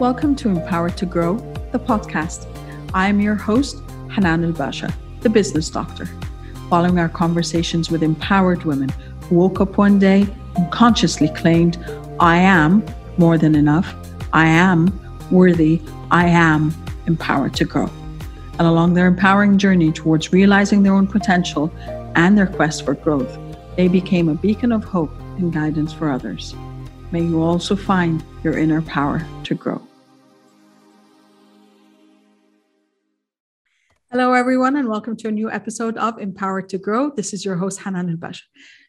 Welcome to Empowered to Grow, the podcast. I am your host, Hanan El Basha, the business doctor. Following our conversations with empowered women who woke up one day and consciously claimed, I am more than enough, I am worthy, I am empowered to grow. And along their empowering journey towards realizing their own potential and their quest for growth, they became a beacon of hope and guidance for others. May you also find your inner power to grow. Hello, everyone, and welcome to a new episode of Empowered to Grow. This is your host, Hanan El Basha.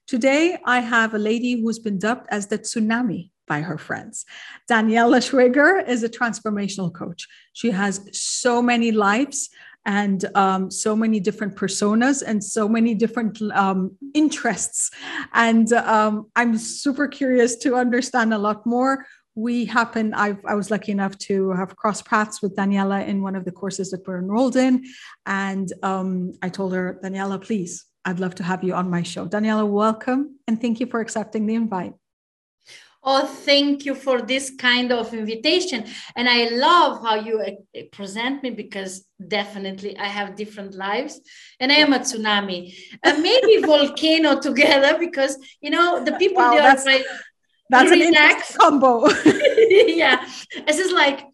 Today, I have a lady who's been dubbed as the tsunami by her friends. Daniela Schweiger is a transformational coach. She has so many lives and um, so many different personas and so many different um, interests. And um, I'm super curious to understand a lot more we happen I've, i was lucky enough to have crossed paths with daniela in one of the courses that we're enrolled in. And um, i told her daniela please i'd love to have you on my show. Daniela welcome and thank you for accepting the invite. Oh, thank you for this kind of invitation. And I love how you uh, present me because definitely I have different lives and I am a tsunami. And maybe volcano together because, you know, the people there are that's an interesting combo. yeah. It's just like,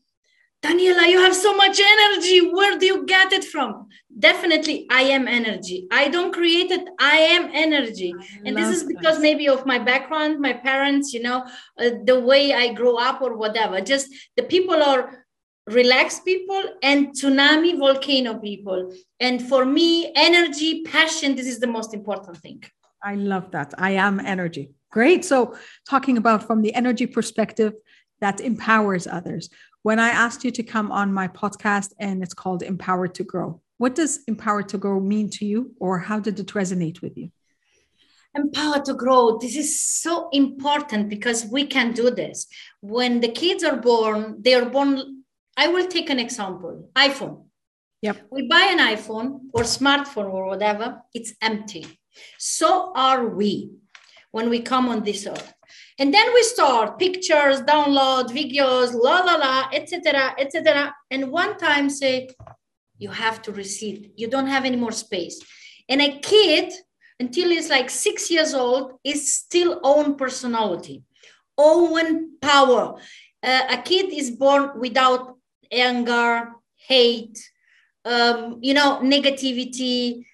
Daniela, you have so much energy. Where do you get it from? Definitely, I am energy. I don't create it. I am energy. I and this is because maybe of my background, my parents, you know, uh, the way I grew up or whatever. Just the people are relaxed people and tsunami volcano people. And for me, energy, passion, this is the most important thing. I love that. I am energy. Great. So, talking about from the energy perspective that empowers others. When I asked you to come on my podcast and it's called Empowered to Grow, what does Empowered to Grow mean to you, or how did it resonate with you? Empowered to grow. This is so important because we can do this. When the kids are born, they are born. I will take an example iPhone. Yep. We buy an iPhone or smartphone or whatever, it's empty. So are we when we come on this earth. And then we start pictures, download videos, la la la, etc., etc. And one time say, you have to receive. You don't have any more space. And a kid, until he's like six years old, is still own personality, own power. Uh, a kid is born without anger, hate, um, you know, negativity,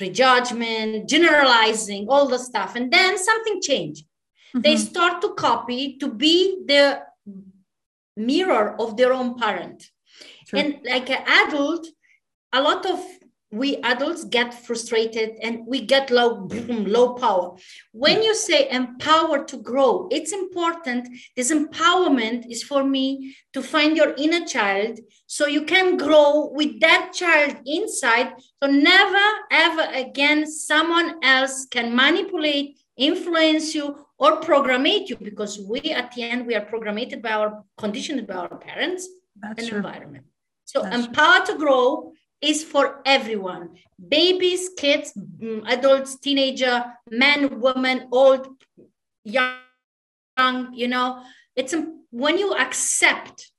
prejudgment, generalizing, all the stuff. And then something changed. Mm-hmm. They start to copy to be the mirror of their own parent. And like an adult, a lot of we adults get frustrated and we get low boom, low power. When you say empower to grow it's important. This empowerment is for me to find your inner child so you can grow with that child inside. So never ever again someone else can manipulate influence you or program you because we at the end we are programmed by our conditioned by our parents That's and true. environment. So That's empower true. to grow is for everyone. Babies kids mm, adults teenager men women old young you know. It's when you accept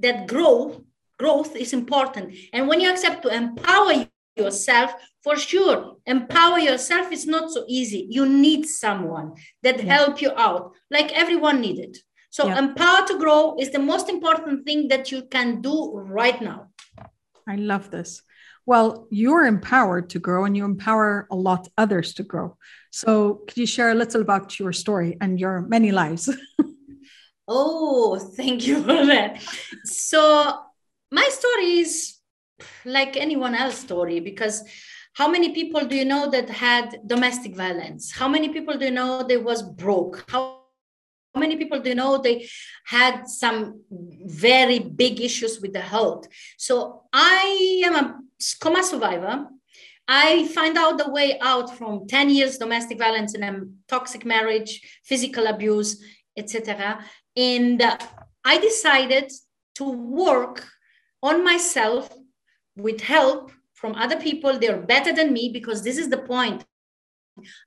that growth growth is important. And when you accept to empower yourself for sure empower yourself is not so easy. You need someone that yeah. help you out like everyone needed so yeah. empower to grow is the most important thing that you can do right now. I love this well, you're empowered to grow and you empower a lot others to grow. So, could you share a little about your story and your many lives? oh, thank you for that. So, my story is like anyone else's story because how many people do you know that had domestic violence? How many people do you know they was broke? How many people do you know they had some very big issues with the health? So I am a coma survivor, I find out the way out from 10 years domestic violence and a toxic marriage, physical abuse, etc. And uh, I decided to work on myself with help from other people. They're better than me because this is the point.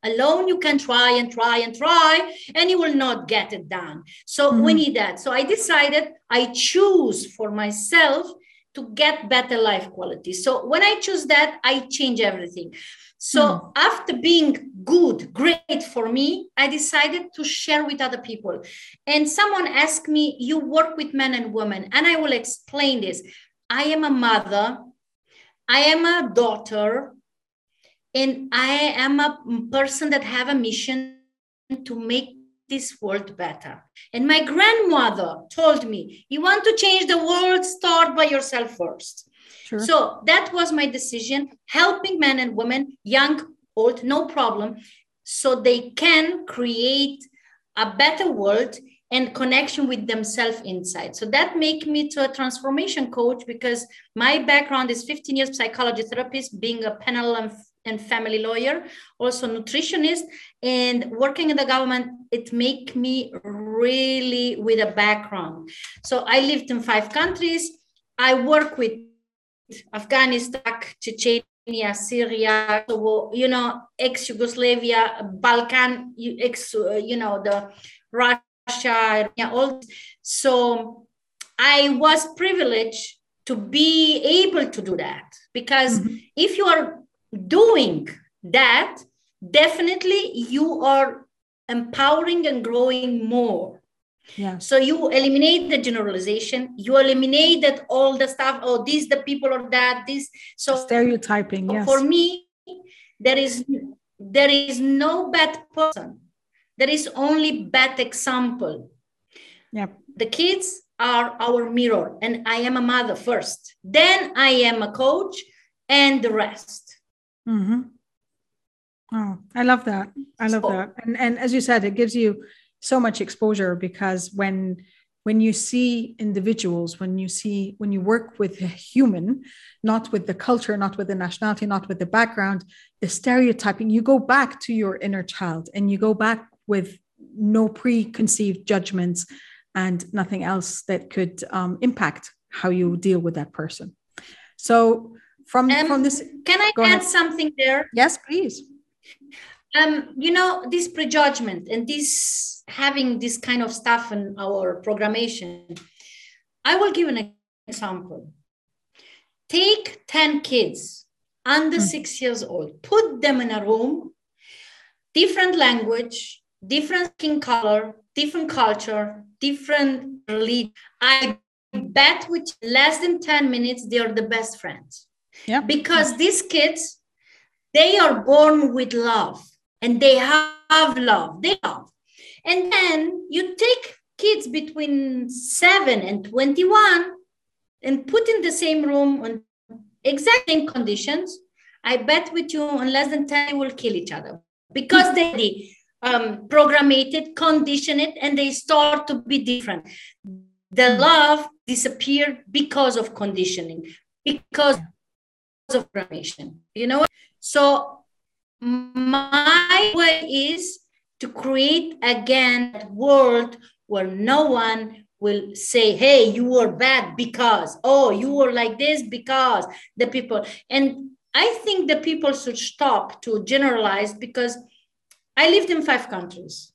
Alone, you can try and try and try, and you will not get it done. So mm-hmm. we need that. So I decided I choose for myself to get better life quality. So when I choose that, I change everything. So mm. after being good, great for me, I decided to share with other people. And someone asked me, You work with men and women. And I will explain this. I am a mother, I am a daughter, and I am a person that have a mission to make this world better. And my grandmother told me, You want to change the world, start by yourself first. Sure. So that was my decision, helping men and women, young, old, no problem, so they can create a better world and connection with themselves inside. So that make me to a transformation coach because my background is 15 years psychology therapist, being a penal and, and family lawyer, also nutritionist, and working in the government. It make me really with a background. So I lived in five countries. I work with Afghanistan, Chechnya, Syria, you know, ex-Yugoslavia, Balkan, ex, you know, the Russia, all. So I was privileged to be able to do that because mm-hmm. if you are doing that, definitely you are empowering and growing more yeah. So you eliminate the generalization, you eliminate that all the stuff, oh, these the people or that, this. So stereotyping, yes. For me, there is there is no bad person. There is only bad example. Yeah. The kids are our mirror, and I am a mother first. Then I am a coach, and the rest. Mm-hmm. Oh, I love that. I love so, that. And and as you said, it gives you so much exposure because when when you see individuals when you see when you work with a human not with the culture not with the nationality not with the background the stereotyping you go back to your inner child and you go back with no preconceived judgments and nothing else that could um, impact how you deal with that person so from um, from this can i add ahead. something there yes please um you know this prejudgment and this having this kind of stuff in our programmation. I will give an example. Take 10 kids under mm. six years old, put them in a room, different language, different skin color, different culture, different religion. I bet with less than 10 minutes, they are the best friends. Yeah. Because these kids, they are born with love and they have love. They love. And then you take kids between 7 and 21 and put in the same room on exact same conditions. I bet with you, in less than 10, they will kill each other because they um, program it, condition it, and they start to be different. The love disappeared because of conditioning, because of programmation. You know, so my way is to create again a world where no one will say, hey, you were bad because, oh, you were like this because the people. And I think the people should stop to generalize because I lived in five countries.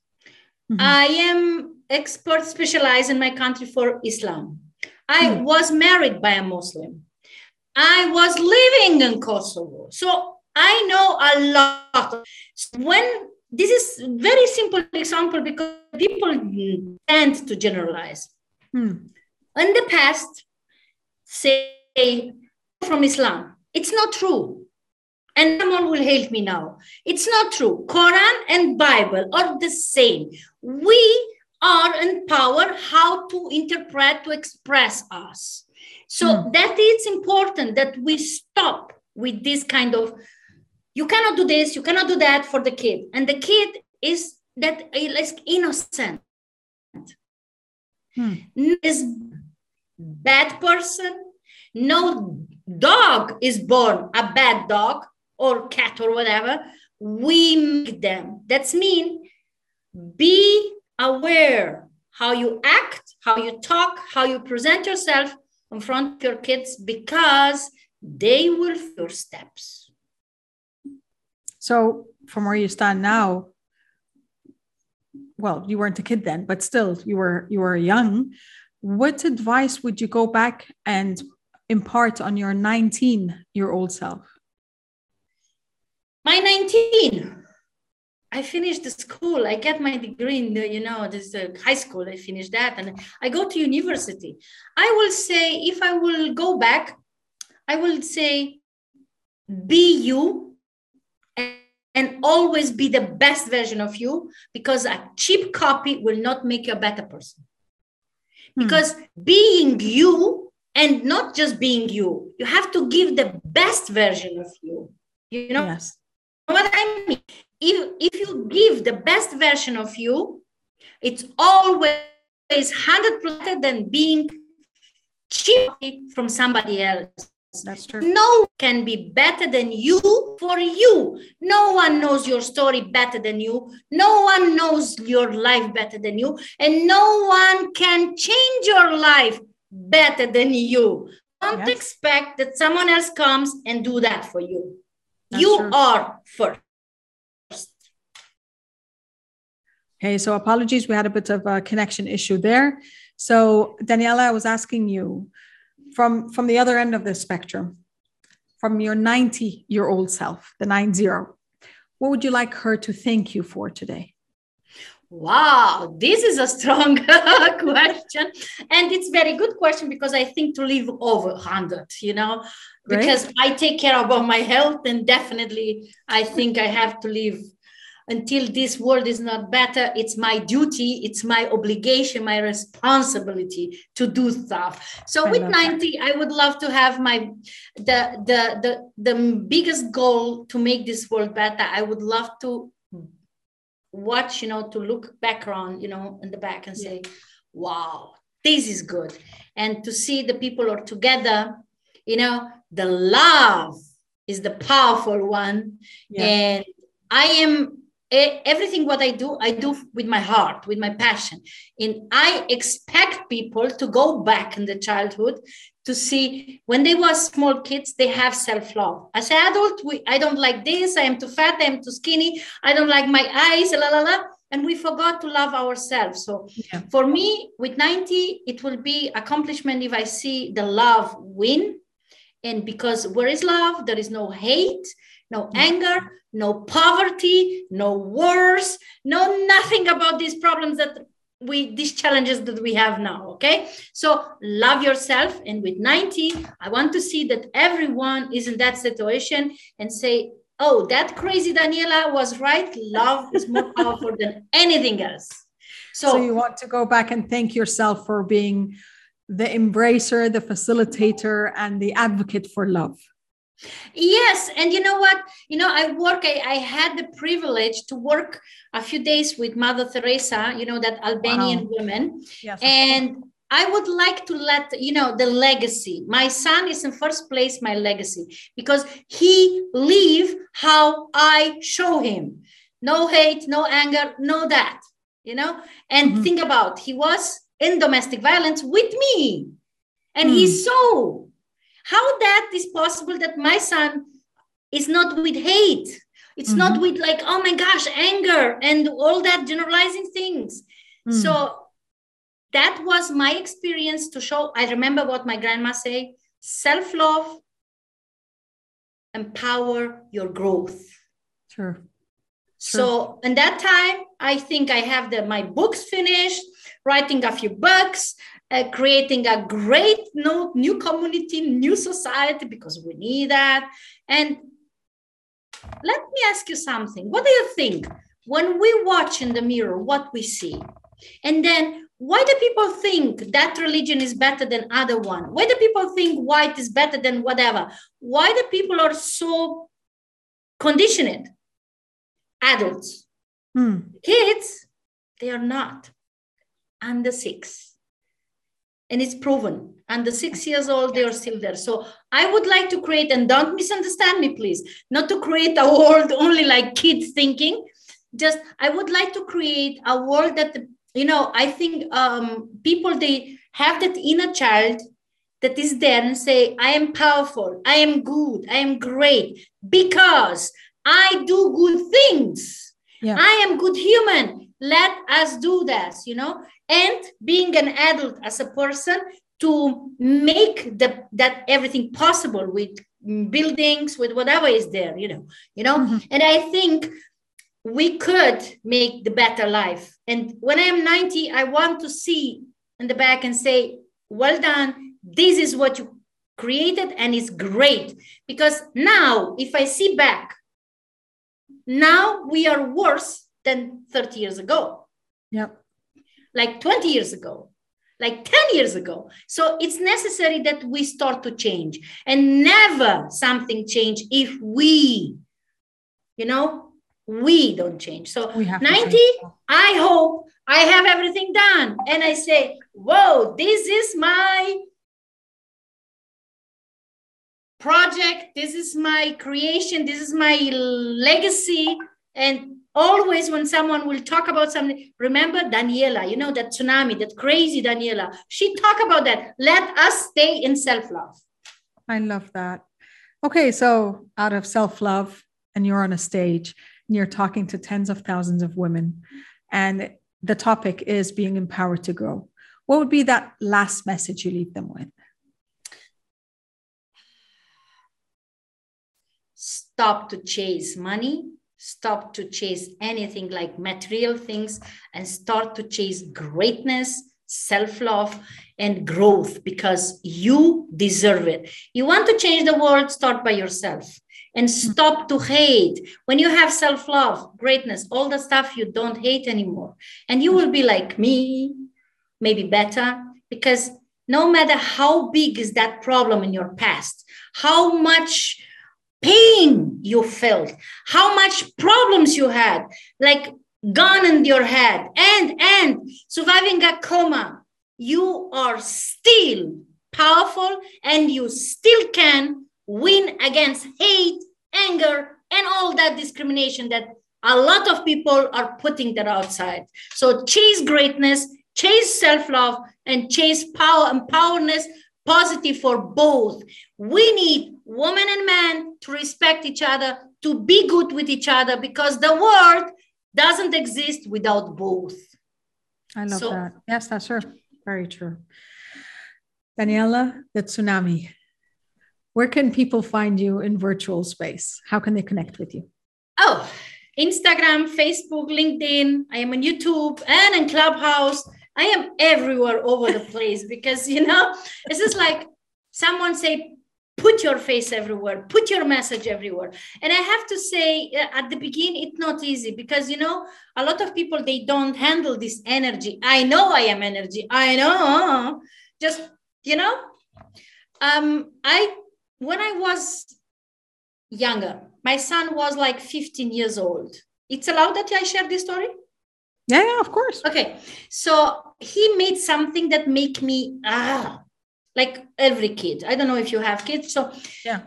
Mm-hmm. I am expert specialized in my country for Islam. I mm-hmm. was married by a Muslim. I was living in Kosovo. So I know a lot. When this is very simple example because people tend to generalize. Hmm. In the past, say from Islam, it's not true. And someone will help me now. It's not true. Quran and Bible are the same. We are in power how to interpret, to express us. So hmm. that is important that we stop with this kind of you cannot do this you cannot do that for the kid. And the kid is that is innocent. Hmm. is bad person. No dog is born a bad dog or cat or whatever. We make them. That's mean be aware how you act how you talk how you present yourself in front of your kids because they will your steps So, from where you stand now, well, you weren't a kid then, but still, you were you were young. What advice would you go back and impart on your 19 year old self? My 19. I finished the school. I get my degree in the, you know, this uh, high school. I finished that, and I go to university. I will say, if I will go back, I will say, be you, and, and always be the best version of you, because a cheap copy will not make you a better person. Hmm. Because being you and not just being you, you have to give the best version of you. You know yes. What I mean? if if you give the best version of you it's always 100% than being cheap from somebody else. That's true. No can be better than you for you. No one knows your story better than you. No one knows your life better than you. And no one can change your life better than you. Don't yes. expect that someone else comes and do that for you that's you true. are first Okay, so apologies, we had a bit of a connection issue there. So Daniela, I was asking you from from the other end of the spectrum, from your 90 year old self, the nine zero, what would you like her to thank you for today? Wow, this is a strong question. And it's very good question because I think to live over 100, you know, Because I take care about my health and definitely I think I have to live. Until this world is not better it's my duty it's my obligation my responsibility to do stuff. So I with 90 that. i would love to have my the, the the the biggest goal to make this world better. I would love to watch you know to look back around you know in the back and say wow this is good. And to see the people are together you know the love is the powerful one. Yeah. and i am everything what i do i do with my heart with my passion. And i expect people to go back in the childhood to see when they were small kids they have self-love. As an adult we, i don't like this i am too fat i am too skinny i don't like my eyes la la la and we forgot to love ourselves. So yeah. for me with 90 it will be accomplishment if i see the love win and because where is love? There is no hate no mm. anger, no poverty, no wars, no nothing about these problems that we these challenges that we have now okay? So love yourself. And with 90 i want to see that everyone is in that situation and say oh that crazy daniela was right. Love is more powerful than anything else. So, so you want to go back and thank yourself for being the embracer the facilitator and the advocate for love Yes, and you know what? You know, I work. I, I, had the privilege to work a few days with Mother Teresa. You know that Albanian wow. woman, yes, and I would like to let you know the legacy. My son is in first place. My legacy because he live how I show him. No hate, no anger, no that. You know, and mm-hmm. think about he was in domestic violence with me, and mm. he saw how that is possible that my son is not with hate. It's mm-hmm. not with like oh my gosh anger and all that generalizing things. Mm. so that was my experience to show i remember what my grandma say self-love empower your growth. Sure. So in that time i think i have the my books finished writing a few books uh, creating a great new, new community, new society, because we need that. And let me ask you something. What do you think when we watch in the mirror what we see? And then why do people think that religion is better than other one? Why do people think white is better than whatever? Why do people are so conditioned? Adults. Hmm. Kids, they are not under six and it's proven and the six years old they are still there so i would like to create and don't misunderstand me please not to create a world only like kids thinking just i would like to create a world that you know i think um, people they have that inner child that is there and say i am powerful i am good i am great because I do good things. Yeah. I am good human. Let us do this, you know, and being an adult as a person to make the that everything possible with buildings, with whatever is there, you know, you know. Mhm. And I think we could make the better life. And when I'm 90, I want to see in the back and say, well done. This is what you created and it's great. Because now, if I see back, now we are worse than 30 years ago, Yeah. like 20 years ago, like 10 years ago. So it's necessary that we start to change and never something change if we, you know, we don't change. So We have 90, change. I hope I have everything done. And I say, whoa, this is my project. This is my creation. This is my legacy. And always when someone will talk about something, remember Daniela, you know, that tsunami, that crazy Daniela. She talk about that. Let us stay in self-love. I love that. Okay, so out of self love, and you're on a stage and you're talking to tens of thousands of women, and the topic is being empowered to grow. What would be that last message you leave them with? stop to chase money, stop to chase anything like material things, and start to chase greatness, self love, and growth because you deserve it. You want to change the world, start by yourself. And stop to hate. When you have self love, greatness, all the stuff you don't hate anymore. And you will be like me, maybe better, because no matter how big is that problem in your past, how much pain you felt, how much problems you had, like gun in your head, and and surviving a coma, you are still powerful and you still can win against hate, anger, and all that discrimination that a lot of people are putting that outside. So chase greatness, chase self-love, and chase power and powerness positive for both. We need women and men to respect each other, to be good with each other, because the world doesn't exist without both. I love So- that. Yes, that's true. Very true. Daniela, the tsunami. Where can people find you in virtual space? How can they connect with you? Oh, Instagram, Facebook, LinkedIn. I am on YouTube and in Clubhouse. I am everywhere over the place because you know this is like someone say put your face everywhere put your message everywhere. And i have to say uh, at the beginning it's not easy because you know a lot of people they don't handle this energy. I know i am energy. I know. Just you know um i when i was younger my son was like 15 years old. It's allowed that i share this story Yeah, yeah, of course. Okay, so he made something that make me ah like every kid. I don't know if you have kids. So Yeah.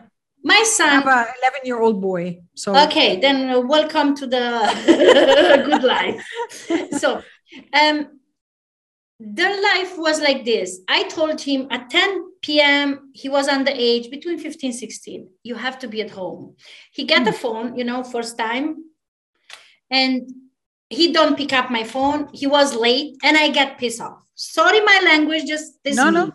my I son. have a 11 year old boy. So Okay, then welcome to the good life. So um their life was like this. I told him at 10 p.m. he was underage, between 15 16. You have to be at home. He got the phone, you know, first time. And he don't pick up my phone. He was late and I get pissed off. Sorry, my language, just this. No, no.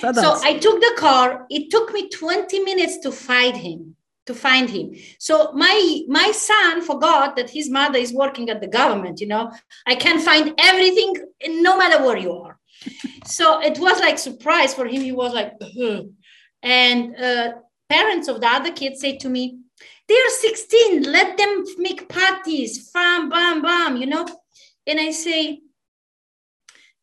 So. I took the car. It took me 20 minutes to find him, to find him. So my my son forgot that his mother is working at the government, you know. I can find everything no matter where you are. so it was like surprise for him. He was like, "Ugh." and uh, parents of the other kids say to me, they're 16, let them make parties, bam, bam, bam, you know. And I say,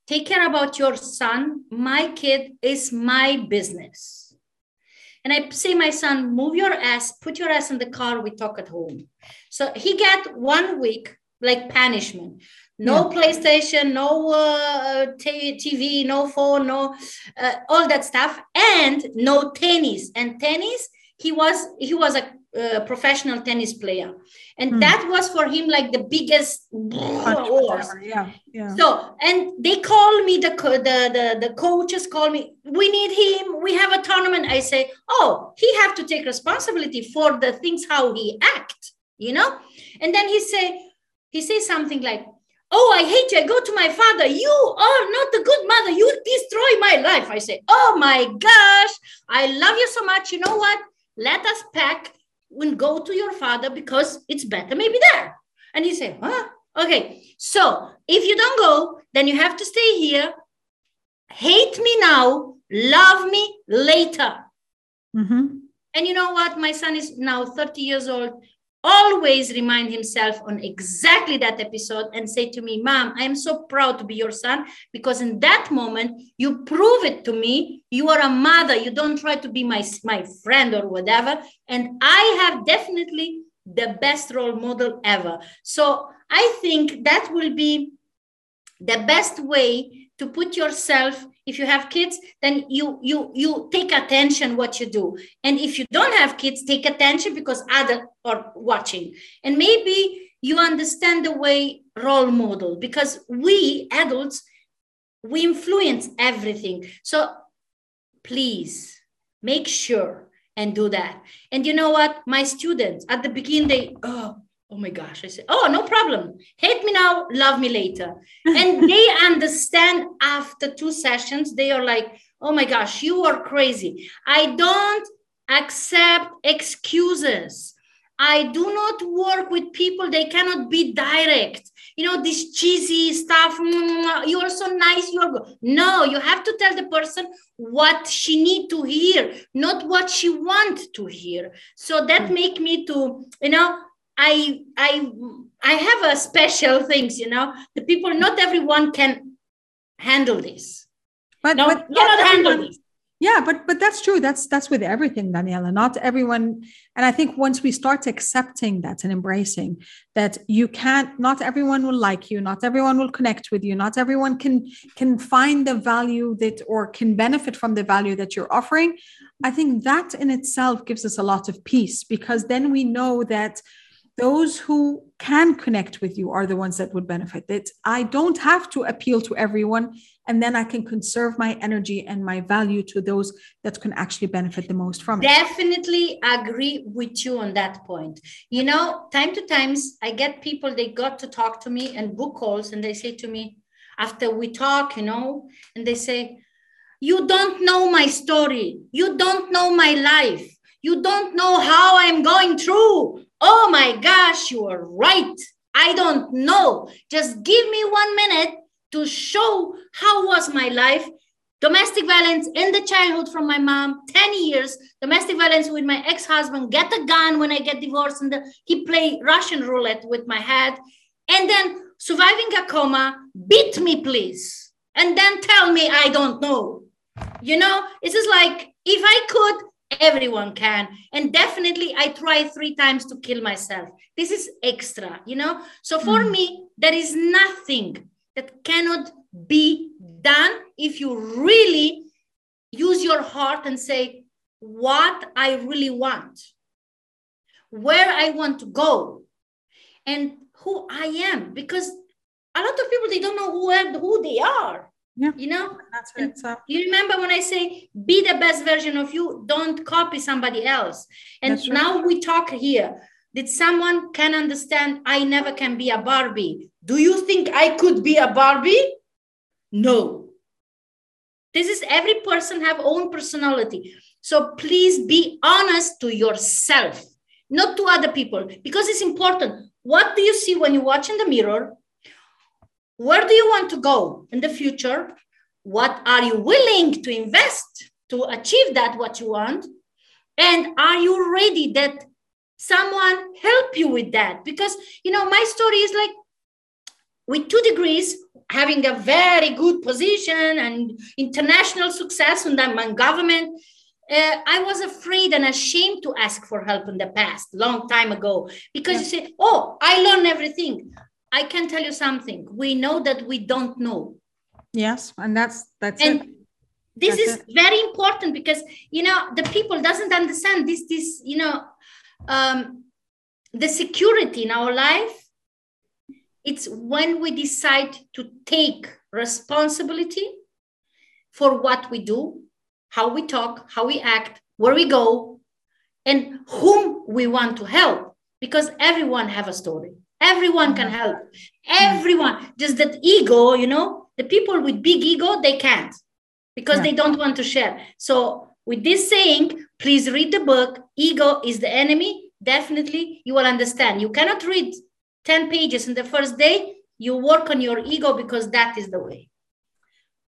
take care about your son. My kid is my business. And I say, my son, move your ass, put your ass in the car, we talk at home. So he got one week like punishment. No PlayStation, no uh, t- TV, no phone, no uh, all that stuff, and no tennis. And tennis, he was he was a uh, professional tennis player, and Hmm. that was for him like the biggest Punch, wars. whatever. Yeah, yeah. So, and they call me, the, the, the, the coaches call me, we need him, we have a tournament. I say, oh, he have to take responsibility for the things how he act. you know? And then he say, he say something like, Oh, I hate you. I go to my father. You are not a good mother. You destroy my life. I say, Oh my gosh, I love you so much. You know what? Let us pack and go to your father because it's better maybe there. And he said, Huh? Okay. So if you don't go, then you have to stay here. Hate me now, love me later. Mm-hmm. And you know what? My son is now 30 years old always remind himself on exactly that episode and say to me, Mom, I am so proud to be your son because in that moment you prove it to me. You are a mother. You don't try to be my, my friend or whatever. And I have definitely the best role model ever. So I think that will be the best way to put yourself if you have kids then you you you take attention what you do. And if you don't have kids take attention because other are watching. And maybe you understand the way role model because we adults we influence everything. So please make sure and do that. And you know what? My students at the beginning they oh oh my gosh i said oh no problem. Hate me now love me later. And they understand after two sessions they are like oh my gosh you are crazy. I don't accept excuses. I do not work with people. They cannot be direct. You know this cheesy stuff mm, mm, mm, you are so nice you are good. No you have to tell the person what she need to hear not what she want to hear. So that hmm. make me to you know I I I have a special things, you know. The people, not everyone can handle this. But, no, but cannot handle this. Yeah, but but that's true. That's that's with everything, Daniela. Not everyone, and I think once we start accepting that and embracing that you can't, not everyone will like you, not everyone will connect with you, not everyone can can find the value that or can benefit from the value that you're offering. I think that in itself gives us a lot of peace because then we know that those who can connect with you are the ones that would benefit. It i don't have to appeal to everyone and then i can conserve my energy and my value to those that can actually benefit the most from it. Definitely agree with you on that point. You know time to times i get people they got to talk to me and book calls and they say to me after we talk you know and they say you don't know my story. You don't know my life. You don't know how i'm going through Oh my gosh, you are right. I don't know. Just give me one minute to show how was my life. Domestic violence in the childhood from my mom, 10 years. Domestic violence with my ex-husband, get a gun when I get divorced, and the, he play Russian roulette with my head. And then surviving a coma, beat me, please. And then tell me I don't know. You know, it's just like if I could, everyone can. And definitely i try three times to kill myself. This is extra you know? So for mm. me there is nothing that cannot be done if you really use your heart and say what i really want? Where i want to go? And who i am? Because a lot of people they don't know who, who they are yeah. You know? That's it. So. You remember when I say be the best version of you, don't copy somebody else. And That's now we talk here. Did someone can understand I never can be a Barbie? Do you think I could be a Barbie? No. This is every person have own personality. So please be honest to yourself, not to other people, because it's important. What do you see when you watch in the mirror? Where do you want to go in the future? What are you willing to invest to achieve that what you want? And are you ready that someone help you with that? Because you know, my story is like with two degrees, having a very good position and international success in the government. Uh, I was afraid and ashamed to ask for help in the past, long time ago, because yeah. you say, "Oh, I learn everything." I can tell you something. We know that we don't know. Yes, and that's that's and it. This that's is it. very important because you know the people doesn't understand this. This you know um, the security in our life. It's when we decide to take responsibility for what we do, how we talk, how we act, where we go, and whom we want to help. because everyone have a story everyone can mm-hmm. help. Everyone. Just that ego you know the people with big ego they can't because yeah. they don't want to share. So with this saying please read the book ego is the enemy. Definitely you will understand. You cannot read 10 pages in the first day. You work on your ego because that is the way.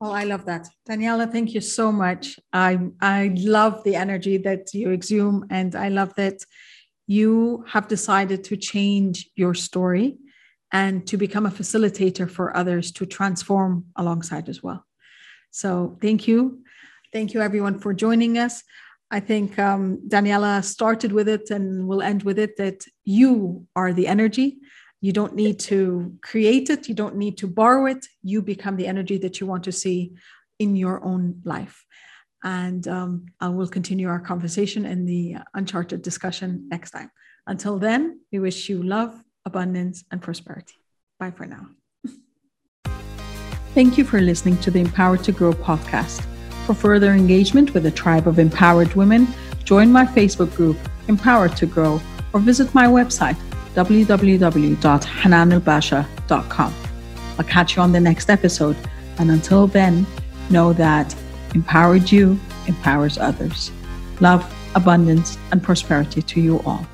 Oh, I love that. Daniela, thank you so much. I I love the energy that you exude and I love that you have decided to change your story and to become a facilitator for others to transform alongside as well. So thank you. Thank you, everyone, for joining us. I think um, Daniela started with it and will end with it that you are the energy. You don't need to create it, you don't need to borrow it. You become the energy that you want to see in your own life. And um, I will continue our conversation in the Uncharted discussion next time. Until then, we wish you love, abundance, and prosperity. Bye for now. Thank you for listening to the Empowered to Grow podcast. For further engagement with a tribe of empowered women, join my Facebook group, Empowered to Grow, or visit my website, www.hananelbasha.com. I'll catch you on the next episode. And until then, know that empowered you empowers others. Love, abundance, and prosperity to you all.